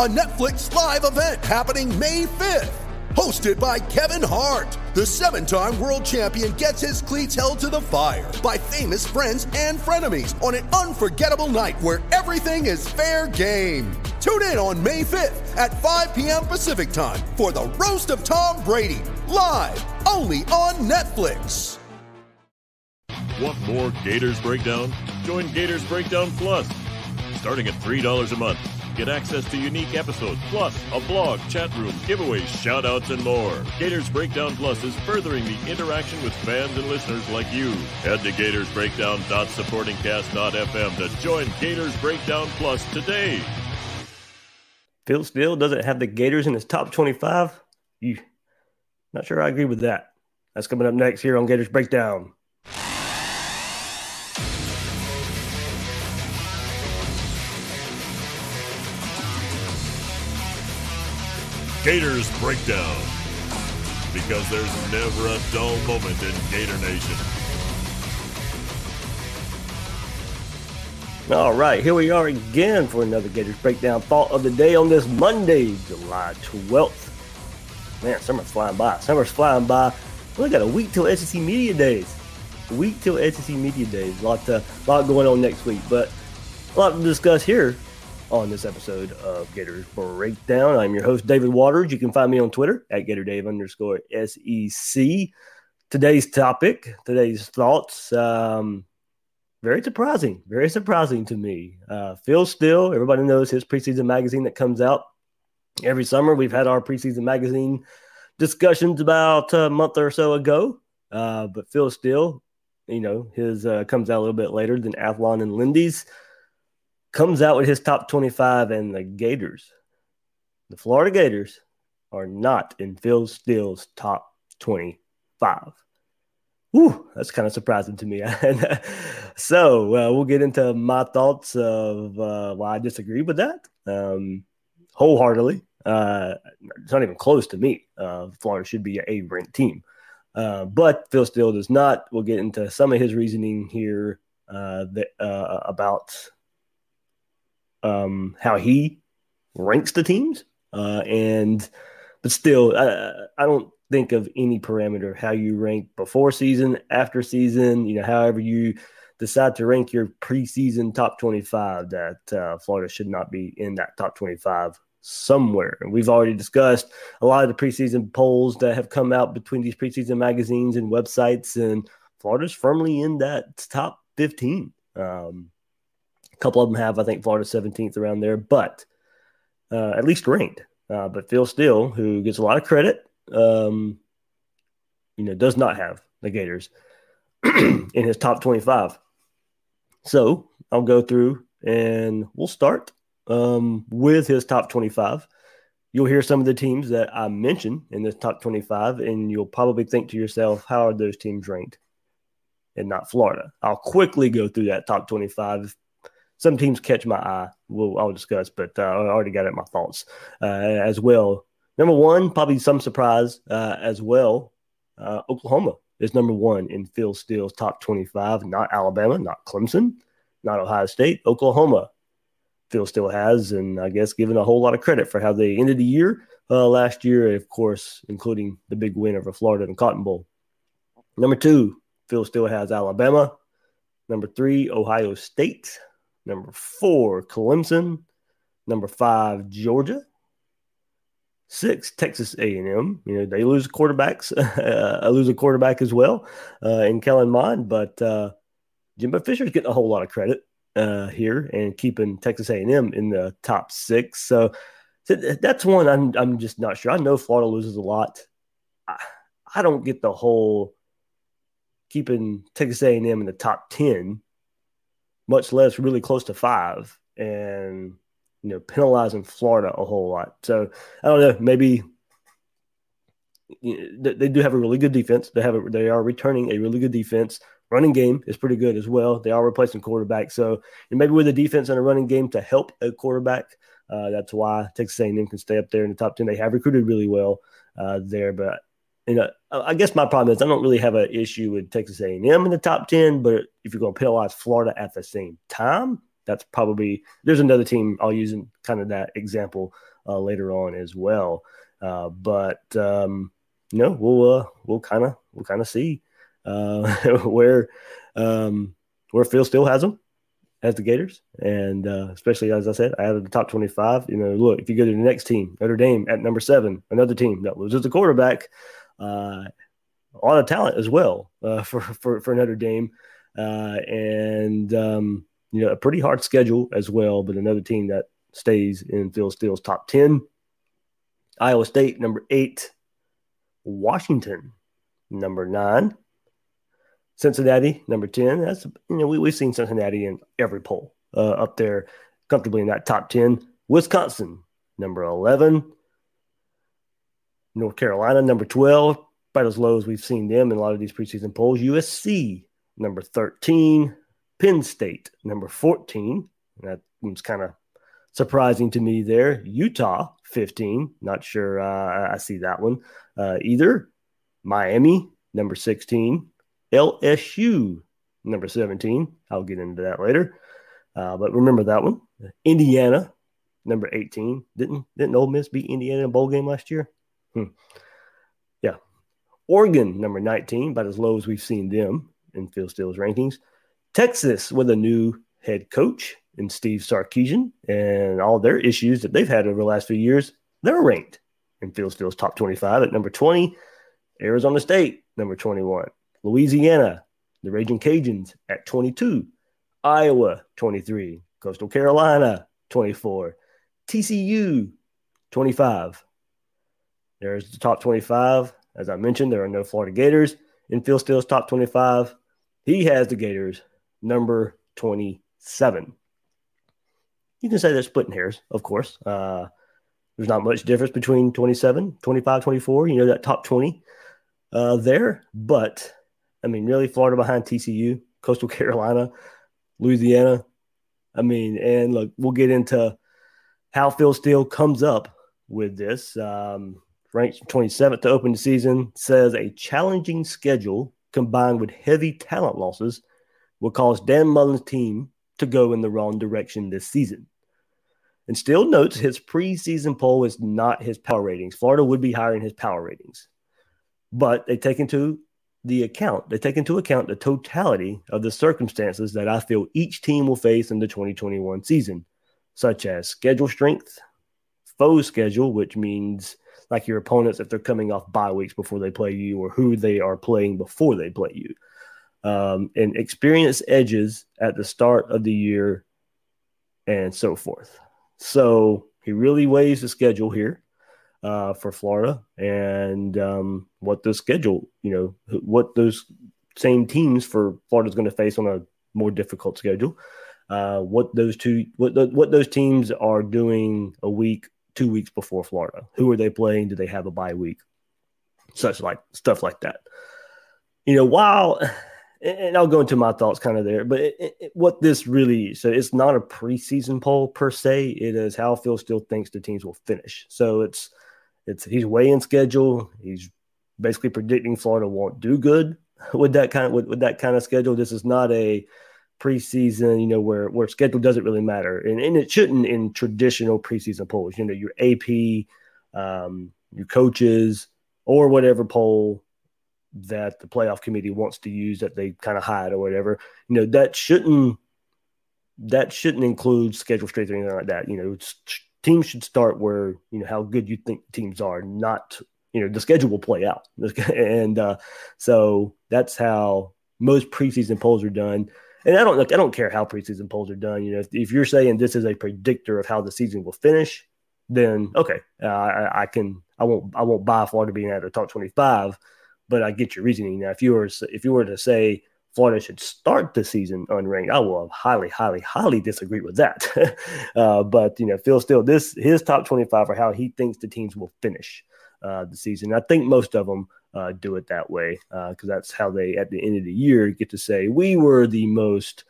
a Netflix live event happening May 5th. Hosted by Kevin Hart, the seven time world champion gets his cleats held to the fire by famous friends and frenemies on an unforgettable night where everything is fair game. Tune in on May 5th at 5 p.m. Pacific time for the Roast of Tom Brady, live only on Netflix. Want more Gators Breakdown? Join Gators Breakdown Plus. Starting at $3 a month, get access to unique episodes, plus a blog, chat room, giveaways, shoutouts, and more. Gators Breakdown Plus is furthering the interaction with fans and listeners like you. Head to GatorsBreakdown.supportingcast.fm to join Gators Breakdown Plus today. Phil Steele doesn't have the Gators in his top 25. You, not sure I agree with that. That's coming up next here on Gators Breakdown. Gators Breakdown. Because there's never a dull moment in Gator Nation. All right, here we are again for another Gators Breakdown thought of the day on this Monday, July 12th. Man, summer's flying by. Summer's flying by. We got a week till SEC Media Days. A week till SEC Media Days. A lot, uh, lot going on next week, but a lot to discuss here on this episode of Gators Breakdown. I'm your host, David Waters. You can find me on Twitter at GatorDave underscore SEC. Today's topic, today's thoughts, um, very surprising, very surprising to me. Uh, Phil Steele, everybody knows his preseason magazine that comes out every summer. We've had our preseason magazine discussions about a month or so ago, uh, but Phil Steele, you know, his uh, comes out a little bit later than Athlon and Lindy's comes out with his top 25 and the Gators, the Florida Gators, are not in Phil Steele's top 25. Whew, that's kind of surprising to me. so uh, we'll get into my thoughts of uh, why I disagree with that um, wholeheartedly. Uh, it's not even close to me. Uh, Florida should be a ranked team. Uh, but Phil Steele does not. We'll get into some of his reasoning here uh, that, about um, how he ranks the teams. Uh, and but still, uh, I don't think of any parameter how you rank before season, after season. You know, however you decide to rank your preseason top twenty-five, that uh, Florida should not be in that top twenty-five somewhere. And we've already discussed a lot of the preseason polls that have come out between these preseason magazines and websites, and Florida's firmly in that top fifteen. Um, couple of them have, I think, Florida 17th around there, but uh, at least ranked. Uh, but Phil Steele, who gets a lot of credit, um, you know, does not have the Gators in his top 25. So I'll go through and we'll start um, with his top 25. You'll hear some of the teams that I mentioned in this top 25, and you'll probably think to yourself, how are those teams ranked and not Florida? I'll quickly go through that top 25 some teams catch my eye. We'll I'll discuss, but uh, I already got it in my thoughts uh, as well. Number one, probably some surprise uh, as well. Uh, Oklahoma is number one in Phil Steele's top 25, not Alabama, not Clemson, not Ohio State. Oklahoma, Phil Steele has, and I guess given a whole lot of credit for how they ended the year uh, last year, of course, including the big win over Florida in the Cotton Bowl. Number two, Phil Steele has Alabama. Number three, Ohio State. Number four, Clemson. Number five, Georgia. Six, Texas A&M. You know they lose quarterbacks. I lose a quarterback as well uh, in Kellen Mond, but uh, Jimbo Fisher's getting a whole lot of credit uh, here and keeping Texas A&M in the top six. So, so that's one I'm I'm just not sure. I know Florida loses a lot. I, I don't get the whole keeping Texas A&M in the top ten, much less really close to five, and you know penalizing Florida a whole lot. So I don't know, maybe they do have a really good defense. They have a, they are returning a really good defense. Running game is pretty good as well. They are replacing quarterback, so maybe with a defense and a running game to help a quarterback, uh, that's why Texas A&M can stay up there in the top ten. They have recruited really well uh, there, but you know, I guess my problem is I don't really have an issue with Texas A&M in the top ten. But if you're going to penalize Florida at the same time, that's probably there's another team I'll use in kind of that example uh, later on as well. Uh, but um, no, we'll uh, we'll kind of we'll kind of see uh, where um, where Phil Steele has them as the Gators, and uh, especially as I said, I added the top twenty-five. You know, look if you go to the next team, Notre Dame at number seven, another team that loses a quarterback, uh, a lot of talent as well uh, for for for Notre Dame, uh, and um, you know a pretty hard schedule as well. But another team that stays in Phil Steele's top ten. Iowa State number eight, Washington, number nine. Cincinnati, number 10. That's, you know, we, we've seen Cincinnati in every poll uh, up there comfortably in that top 10. Wisconsin, number 11. North Carolina, number 12. About as low as we've seen them in a lot of these preseason polls. USC, number 13. Penn State, number 14. That was kind of surprising to me there. Utah, 15. Not sure uh, I see that one uh, either. Miami, number 16. LSU, number 17. I'll get into that later. Uh, but remember that one. Indiana, number 18. Didn't didn't Ole Miss beat Indiana in a bowl game last year? Hmm. Yeah. Oregon, number 19, about as low as we've seen them in Phil Steele's rankings. Texas with a new head coach in Steve Sarkisian and all their issues that they've had over the last few years, they're ranked in Phil Steele's top 25 at number 20. Arizona State, number 21. Louisiana, the Raging Cajuns at 22. Iowa, 23. Coastal Carolina, 24. TCU, 25. There's the top 25. As I mentioned, there are no Florida Gators in Phil Steele's top 25. He has the Gators number 27. You can say they're splitting hairs, of course. Uh, there's not much difference between 27, 25, 24, you know, that top 20 uh, there. But I mean, really, Florida behind TCU, Coastal Carolina, Louisiana. I mean, and look, we'll get into how Phil Steele comes up with this. Um, ranked 27th to open the season, says a challenging schedule combined with heavy talent losses will cause Dan Mullen's team to go in the wrong direction this season. And still notes his preseason poll is not his power ratings. Florida would be higher in his power ratings, but they take into the account, they take into account the totality of the circumstances that I feel each team will face in the 2021 season, such as schedule strength, foe schedule, which means like your opponents if they're coming off bye weeks before they play you or who they are playing before they play you. Um, and experience edges at the start of the year and so forth. So he really weighs the schedule here uh, for Florida and um, what the schedule, you know, what those same teams for Florida is going to face on a more difficult schedule. Uh, what those two, what the, what those teams are doing a week, two weeks before Florida. Who are they playing? Do they have a bye week? Such like stuff like that. You know, while and I'll go into my thoughts kind of there, but it, it, what this really so it's not a preseason poll per se. It is how Phil Steele thinks the teams will finish. So it's it's he's weighing schedule. He's basically predicting Florida won't do good with that kind of with, with that kind of schedule. This is not a preseason, you know, where where schedule doesn't really matter, and and it shouldn't in traditional preseason polls. You know, your AP, um, your coaches, or whatever poll that the playoff committee wants to use that they kind of hide or whatever. You know, that shouldn't that shouldn't include schedule strength or anything like that. You know, teams should start where you know how good you think teams are, not you know the schedule will play out, and uh, so that's how most preseason polls are done. And I don't look, I don't care how preseason polls are done. You know, if, if, you're saying this is a predictor of how the season will finish, then okay, uh, I, I, can I won't I won't buy Florida being at the top 25 but I get your reasoning. Now, if you were if you were to say Florida should start the season unranked, I will highly, highly, highly disagree with that. uh, but you know, Phil Steele this his top twenty five for how he thinks the teams will finish uh, the season. I think most of them uh, do it that way because uh, that's how they at the end of the year get to say we were the most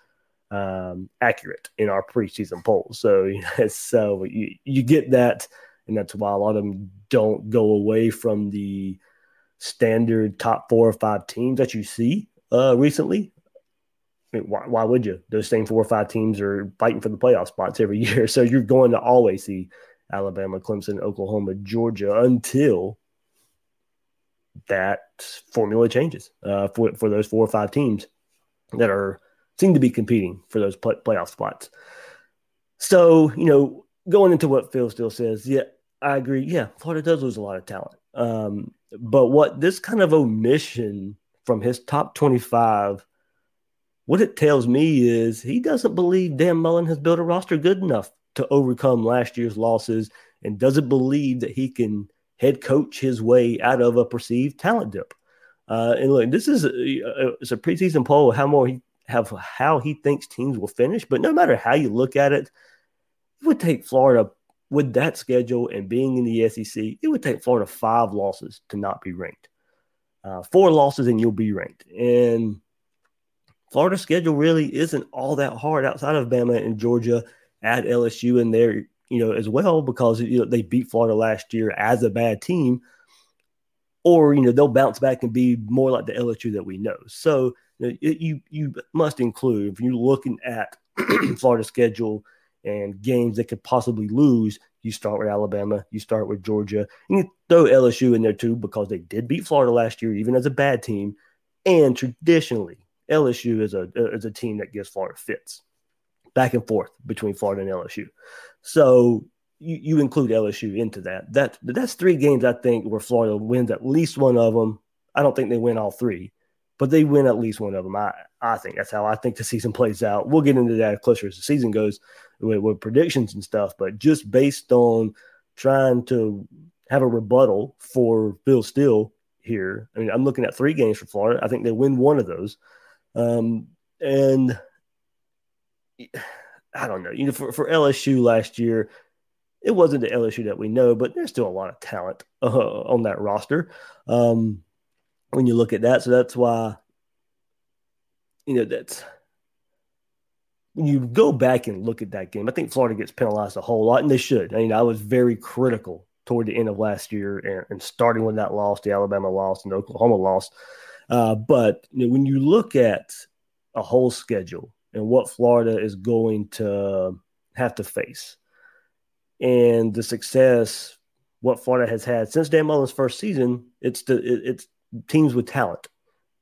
um, accurate in our preseason polls. So you so you, you get that, and that's why a lot of them don't go away from the standard top four or five teams that you see uh, recently. I mean, why, why would you? Those same four or five teams are fighting for the playoff spots every year, so you're going to always see Alabama, Clemson, Oklahoma, Georgia until that formula changes uh, for for those four or five teams that are seem to be competing for those play, playoff spots. So, you know, going into what Phil Steele says, yeah, I agree. Yeah, Florida does lose a lot of talent. Um, but what this kind of omission from his top 25, what it tells me is he doesn't believe Dan Mullen has built a roster good enough to overcome last year's losses and doesn't believe that he can head coach his way out of a perceived talent dip. Uh, and look, this is a, it's a preseason poll. How more he have how he thinks teams will finish. But no matter how you look at it, it would take Florida with that schedule and being in the SEC, it would take Florida five losses to not be ranked. Uh, four losses and you'll be ranked. And Florida's schedule really isn't all that hard outside of Bama and Georgia. Add LSU in there, you know, as well because you know they beat Florida last year as a bad team, or you know they'll bounce back and be more like the LSU that we know. So you you must include if you're looking at Florida's schedule and games that could possibly lose. You start with Alabama, you start with Georgia, and you throw LSU in there too because they did beat Florida last year, even as a bad team. And traditionally, LSU is a is a team that gives Florida fits back and forth between Florida and LSU. So you, you include LSU into that. That that's three games I think where Florida wins at least one of them. I don't think they win all three, but they win at least one of them. I, I think that's how I think the season plays out. We'll get into that closer as the season goes with, with predictions and stuff, but just based on trying to have a rebuttal for Phil Steele here. I mean, I'm looking at three games for Florida. I think they win one of those. Um, and I don't know. You know, for, for LSU last year, it wasn't the LSU that we know, but there's still a lot of talent uh, on that roster. Um, when you look at that. So that's why, you know, that's when you go back and look at that game, I think Florida gets penalized a whole lot, and they should. I mean, I was very critical toward the end of last year and, and starting with that loss, the Alabama loss and the Oklahoma loss. Uh, but you know, when you look at a whole schedule and what Florida is going to have to face, and the success what Florida has had since Dan Mullen's first season, it's the it, it's teams with talent,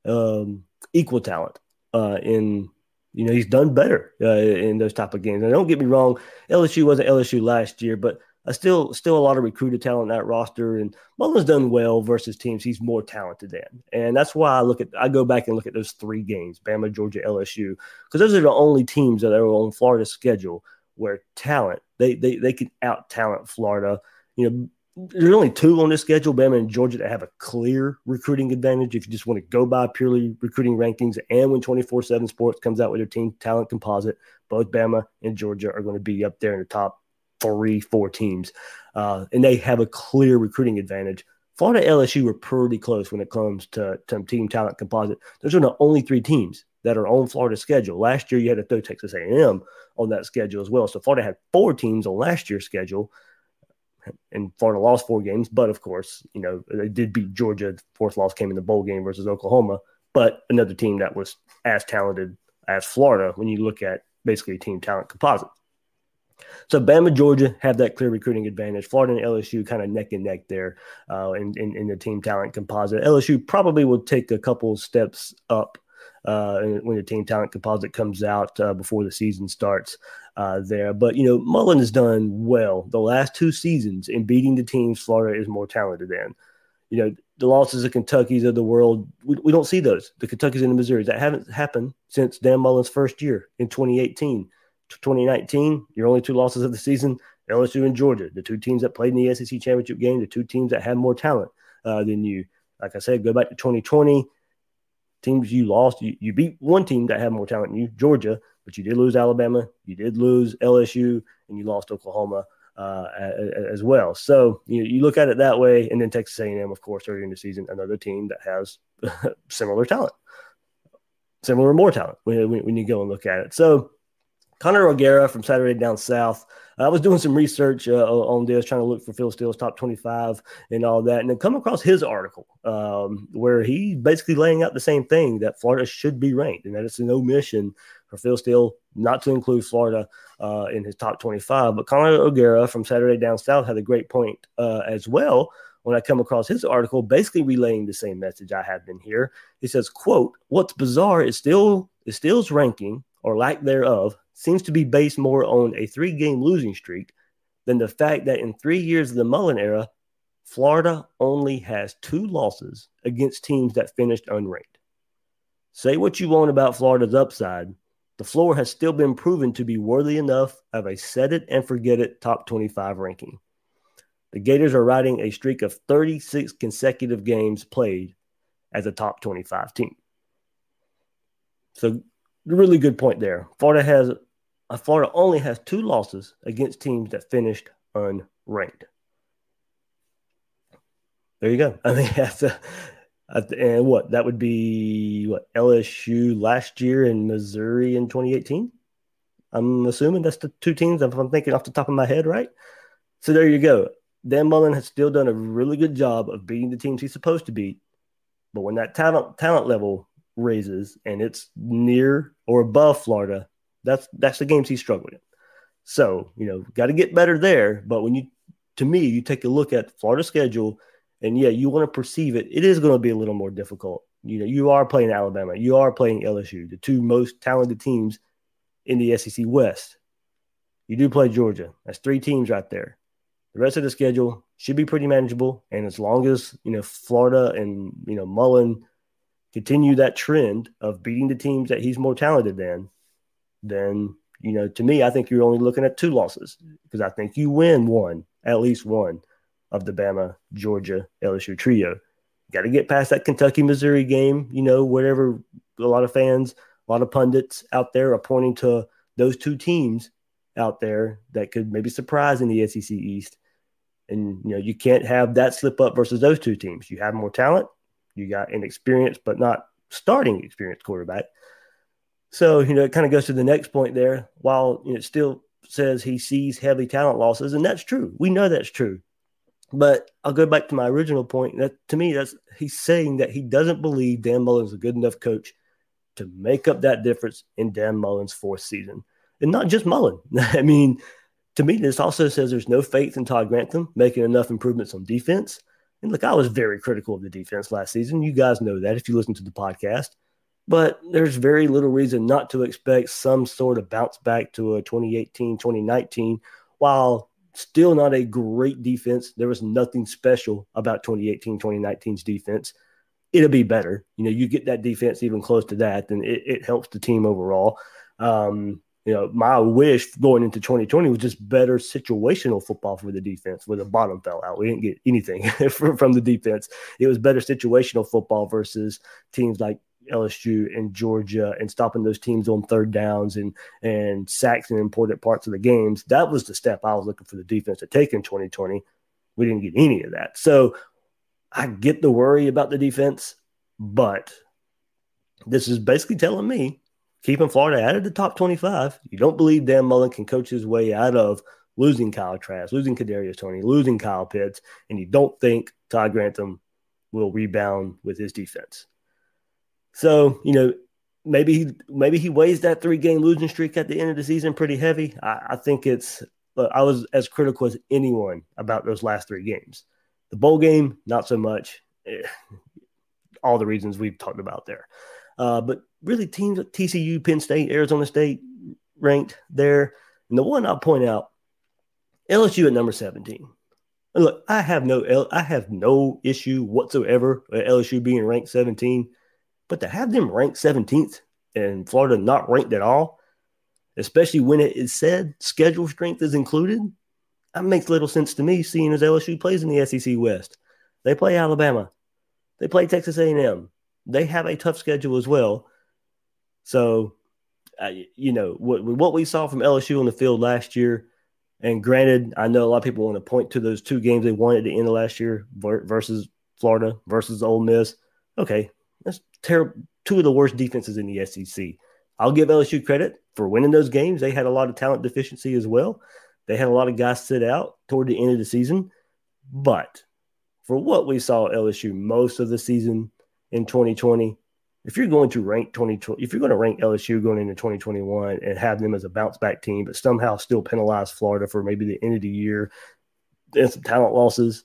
um, equal talent. Uh, in you know, he's done better uh, in those type of games. And don't get me wrong, LSU wasn't LSU last year, but I still still a lot of recruited talent in that roster. And Mullen's done well versus teams he's more talented than. And that's why I look at I go back and look at those three games, Bama, Georgia, LSU, because those are the only teams that are on Florida's schedule where talent they they they can out talent Florida. You know, there's only two on this schedule, Bama and Georgia, that have a clear recruiting advantage. If you just want to go by purely recruiting rankings, and when 24 7 Sports comes out with their team talent composite, both Bama and Georgia are going to be up there in the top three, four teams. Uh, and they have a clear recruiting advantage. Florida LSU were pretty close when it comes to, to team talent composite. Those are the only three teams that are on Florida's schedule. Last year, you had to throw Texas A&M on that schedule as well. So Florida had four teams on last year's schedule and Florida lost four games, but of course, you know, they did beat Georgia. The Fourth loss came in the bowl game versus Oklahoma, but another team that was as talented as Florida when you look at basically team talent composite. So Bama, Georgia have that clear recruiting advantage. Florida and LSU kind of neck and neck there uh, in, in, in the team talent composite. LSU probably will take a couple steps up uh, when the team talent composite comes out uh, before the season starts uh, there. But, you know, Mullen has done well the last two seasons in beating the teams Florida is more talented than. You know, the losses of Kentucky's of the world, we, we don't see those. The Kentucky's and the Missouris, that haven't happened since Dan Mullen's first year in 2018. 2019, your only two losses of the season, LSU and Georgia, the two teams that played in the SEC championship game, the two teams that had more talent uh, than you. Like I said, go back to 2020. Teams you lost, you, you beat one team that had more talent than you, Georgia, but you did lose Alabama, you did lose LSU, and you lost Oklahoma uh, as well. So you, you look at it that way, and then Texas A&M, of course, early in the season, another team that has similar talent, similar or more talent when, when, you go and look at it. So Connor O'Gara from Saturday Down South. I was doing some research uh, on this, trying to look for Phil Steele's top 25 and all that, and then come across his article um, where he basically laying out the same thing that Florida should be ranked, and that it's an omission for Phil Steele not to include Florida uh, in his top 25. But Connor O'Gara from Saturday Down South had a great point uh, as well when I come across his article, basically relaying the same message I have been here. He says, quote, what's bizarre is still is Steele's ranking or lack thereof seems to be based more on a three game losing streak than the fact that in three years of the Mullen era, Florida only has two losses against teams that finished unranked. Say what you want about Florida's upside, the floor has still been proven to be worthy enough of a set it and forget it top 25 ranking. The Gators are riding a streak of 36 consecutive games played as a top 25 team. So, really good point there. Florida has Uh, Florida only has two losses against teams that finished unranked. There you go. I mean, that's a, and what that would be what LSU last year and Missouri in 2018. I'm assuming that's the two teams if I'm thinking off the top of my head, right? So there you go. Dan Mullen has still done a really good job of beating the teams he's supposed to beat. But when that talent talent level raises and it's near or above Florida, that's that's the games he's struggling in. So, you know, got to get better there. But when you to me, you take a look at Florida's schedule and yeah, you want to perceive it, it is going to be a little more difficult. You know, you are playing Alabama, you are playing LSU, the two most talented teams in the SEC West. You do play Georgia. That's three teams right there. The rest of the schedule should be pretty manageable. And as long as, you know, Florida and, you know, Mullen continue that trend of beating the teams that he's more talented than, then, you know, to me, I think you're only looking at two losses because I think you win one, at least one of the Bama, Georgia, LSU trio. Got to get past that Kentucky, Missouri game. You know, whatever a lot of fans, a lot of pundits out there are pointing to those two teams out there that could maybe surprise in the SEC East. And you know, you can't have that slip up versus those two teams. You have more talent, you got an experienced but not starting experienced quarterback. So, you know, it kind of goes to the next point there. While you know, it still says he sees heavy talent losses, and that's true. We know that's true. But I'll go back to my original point. That to me, that's he's saying that he doesn't believe Dan Mullen's a good enough coach to make up that difference in Dan Mullen's fourth season. And not just Mullen. I mean, to me, this also says there's no faith in Todd Grantham making enough improvements on defense. And look, I was very critical of the defense last season. You guys know that if you listen to the podcast. But there's very little reason not to expect some sort of bounce back to a 2018, 2019, while Still not a great defense. There was nothing special about 2018, 2019's defense. It'll be better. You know, you get that defense even close to that, then it, it helps the team overall. Um, you know, my wish going into 2020 was just better situational football for the defense where the bottom fell out. We didn't get anything from the defense. It was better situational football versus teams like LSU and Georgia and stopping those teams on third downs and and sacks in important parts of the games. That was the step I was looking for the defense to take in 2020. We didn't get any of that. So I get the worry about the defense, but this is basically telling me keeping Florida out of the top 25. You don't believe Dan Mullen can coach his way out of losing Kyle Trask, losing Kadarius Toney, losing Kyle Pitts, and you don't think Todd Grantham will rebound with his defense. So, you know, maybe he maybe he weighs that three game losing streak at the end of the season pretty heavy. I, I think it's I was as critical as anyone about those last three games. The bowl game, not so much. Eh, all the reasons we've talked about there. Uh, but really, teams TCU, Penn State, Arizona State ranked there. And the one I'll point out, LSU at number 17. look, I have no I have no issue whatsoever with LSU being ranked 17. But to have them ranked 17th and Florida not ranked at all, especially when it is said schedule strength is included, that makes little sense to me, seeing as LSU plays in the SEC West. They play Alabama. They play Texas A&M. They have a tough schedule as well. So, uh, you know, what, what we saw from LSU on the field last year, and granted, I know a lot of people want to point to those two games they won at the end of last year versus Florida versus Ole Miss. Okay, terrible. Two of the worst defenses in the SEC. I'll give LSU credit for winning those games. They had a lot of talent deficiency as well. They had a lot of guys sit out toward the end of the season. But for what we saw LSU most of the season in 2020, if you're going to rank 2020, if you're going to rank LSU going into 2021 and have them as a bounce back team, but somehow still penalize Florida for maybe the end of the year and some talent losses,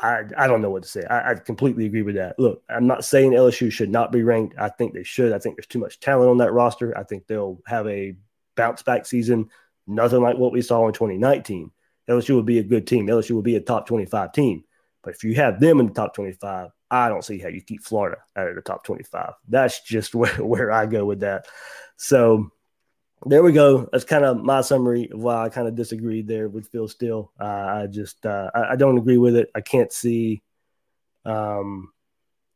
I, I don't know what to say. I, I, completely agree with that. Look, I'm not saying LSU should not be ranked. I think they should. I think there's too much talent on that roster. I think they'll have a bounce back season, nothing like what we saw in 2019. LSU will be a good team. LSU will be a top 25 team. But if you have them in the top 25, I don't see how you keep Florida out of the top 25. That's just where, where I go with that. So there we go. That's kind of my summary of why I kind of disagreed there with Phil Steele. Uh, I just uh, I, I, don't agree with it. I can't see um,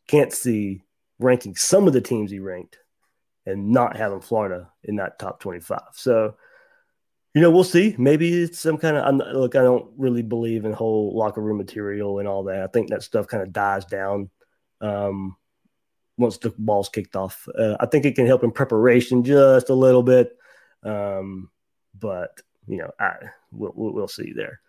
can't see ranking some of the teams he ranked and not having Florida in that top 25. So you know, we'll see. Maybe it's some kind of I'm, look. I don't really believe in whole locker room material and all that. I think that stuff kind of dies down um, once the ball's kicked off. Uh, I think it can help in preparation just a little bit, um, but you know, I we'll, we'll see there.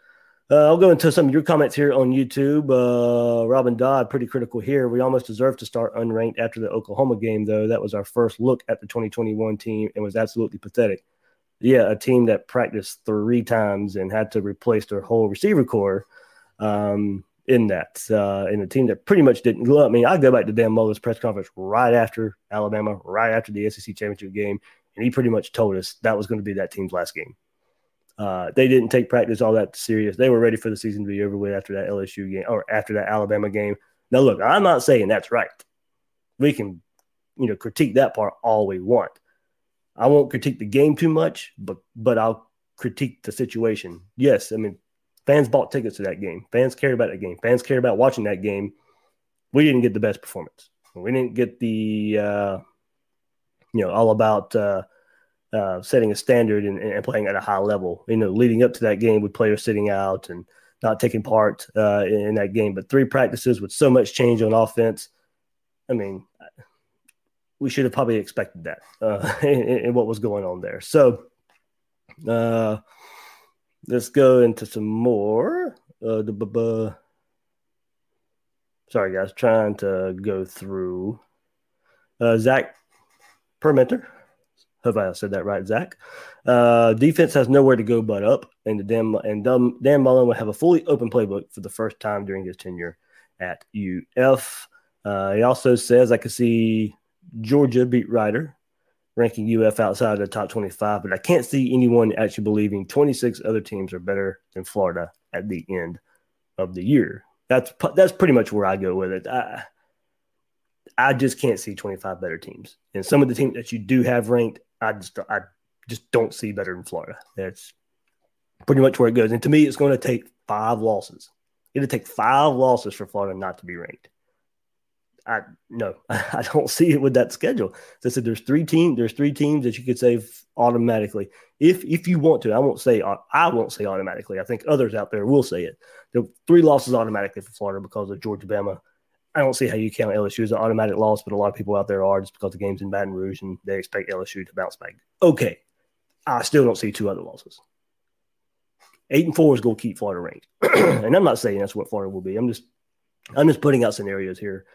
Uh, I'll go into some of your comments here on YouTube. Uh, Robin Dodd, pretty critical here. We almost deserved to start unranked after the Oklahoma game, though. That was our first look at the 2021 team and was absolutely pathetic yeah, a team that practiced three times and had to replace their whole receiver core um, in that. Uh, and a team that pretty much didn't go. I mean, I go back to Dan Mullen's press conference right after Alabama, right after the SEC championship game, and he pretty much told us that was going to be that team's last game. Uh, they didn't take practice all that serious. They were ready for the season to be over with after that LSU game or after that Alabama game. Now, look, I'm not saying that's right. We can, you know, critique that part all we want. I won't critique the game too much, but but I'll critique the situation. Yes, I mean fans bought tickets to that game. Fans care about that game. Fans care about watching that game. We didn't get the best performance. We didn't get the uh, you know all about uh, uh, setting a standard and, and, playing at a high level. You know, leading up to that game with players sitting out and not taking part uh, in, that game. But three practices with so much change on offense. I mean, we should have probably expected that uh, in, in, what was going on there. So uh, let's go into some more. Uh, the, sorry, guys, trying to go through. Uh, Zach Permenter. Hope I said that right, Zach. Uh, defense has nowhere to go but up, and Dan and Dan, Mullen will have a fully open playbook for the first time during his tenure at UF. Uh, he also says I can see Georgia beat writer, ranking UF outside of the top 25, but I can't see anyone actually believing 26 other teams are better than Florida at the end of the year. That's that's pretty much where I go with it. I, I just can't see 25 better teams. And some of the teams that you do have ranked, I just I just don't see better than Florida. That's pretty much where it goes. And to me, it's going to take five losses. It'll take five losses for Florida not to be ranked. I no, I don't see it with that schedule. They said there's three teams. There's three teams that you could say automatically if if you want to. I won't say I won't say automatically. I think others out there will say it. The three losses automatically for Florida because of Georgia Bama. I don't see how you count LSU as an automatic loss, but a lot of people out there are just because the game's in Baton Rouge and they expect LSU to bounce back. Okay, I still don't see two other losses. Eight and four is going to keep Florida ranked, and I'm not saying that's what Florida will be. I'm just I'm just putting out scenarios here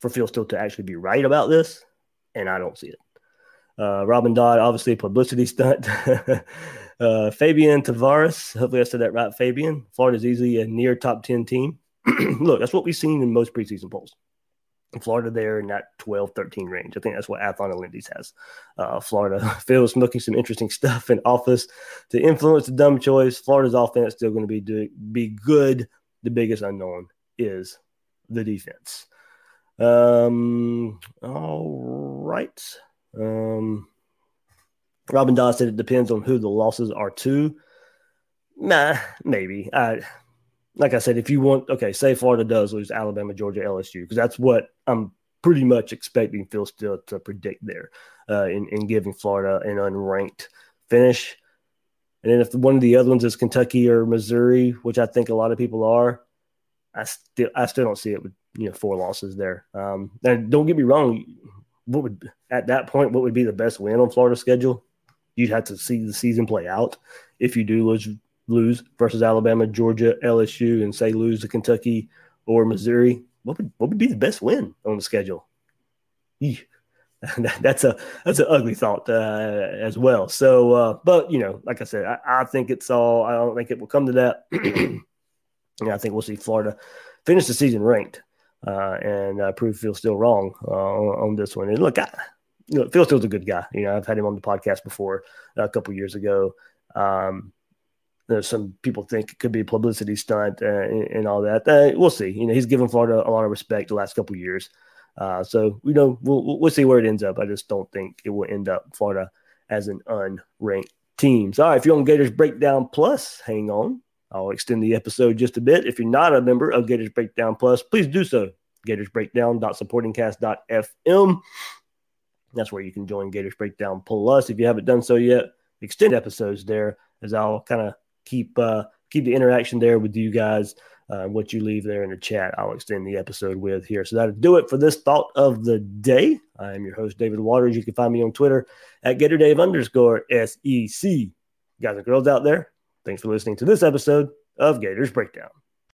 for Phil Steele to actually be right about this, and I don't see it. Uh, Robin Dodd, obviously, a publicity stunt. uh, Fabian Tavares, hopefully I said that right. Fabian, Florida's easily a near top 10 team. Look, that's what we've seen in most preseason polls. Florida there in that 12, 13 range. I think that's what Athlon and Lindy's has. Uh, Florida feels smoking some interesting stuff in office to influence the dumb choice. Florida's offense still going to be do, be good. The biggest unknown is the defense. Um, all right. Um, Robin Dodd said it depends on who the losses are to. Nah, maybe. I like I said, if you want, okay, say Florida does lose Alabama, Georgia, LSU, because that's what I'm pretty much expecting Phil Steele to predict there uh, in, in giving Florida an unranked finish. And then if one of the other ones is Kentucky or Missouri, which I think a lot of people are, I still I still don't see it with you know four losses there. Um, and don't get me wrong, what would at that point what would be the best win on Florida's schedule? You'd have to see the season play out. If you do lose lose versus Alabama, Georgia, LSU, and say lose to Kentucky or Missouri, what would what would be the best win on the schedule? that's a that's an ugly thought uh, as well. So, uh, but you know, like I said, I, I, think it's all. I don't think it will come to that. and I think we'll see Florida finish the season ranked uh, and uh, prove Phil Steele wrong uh, on, on, this one. And look, I, you know, Phil Steele's a good guy. You know, I've had him on the podcast before a couple years ago. Um, there's some people think it could be a publicity stunt uh, and, and, all that. Uh, we'll see. You know, he's given Florida a lot of respect the last couple years. Uh, so you know, we'll we'll see where it ends up. I just don't think it will end up Florida as an unranked team. So, all right, if you're on Gators Breakdown Plus, hang on. I'll extend the episode just a bit. If you're not a member of Gators Breakdown Plus, please do so. GatorsBreakdown.supportingcast.fm. That's where you can join Gators Breakdown Plus if you haven't done so yet. Extend episodes there as I'll kind of keep uh, keep the interaction there with you guys. Uh, what you leave there in the chat, I'll extend the episode with here. So that'll do it for this thought of the day. I am your host, David Waters. You can find me on Twitter at GatorDave underscore SEC. Guys and girls out there, thanks for listening to this episode of Gators Breakdown.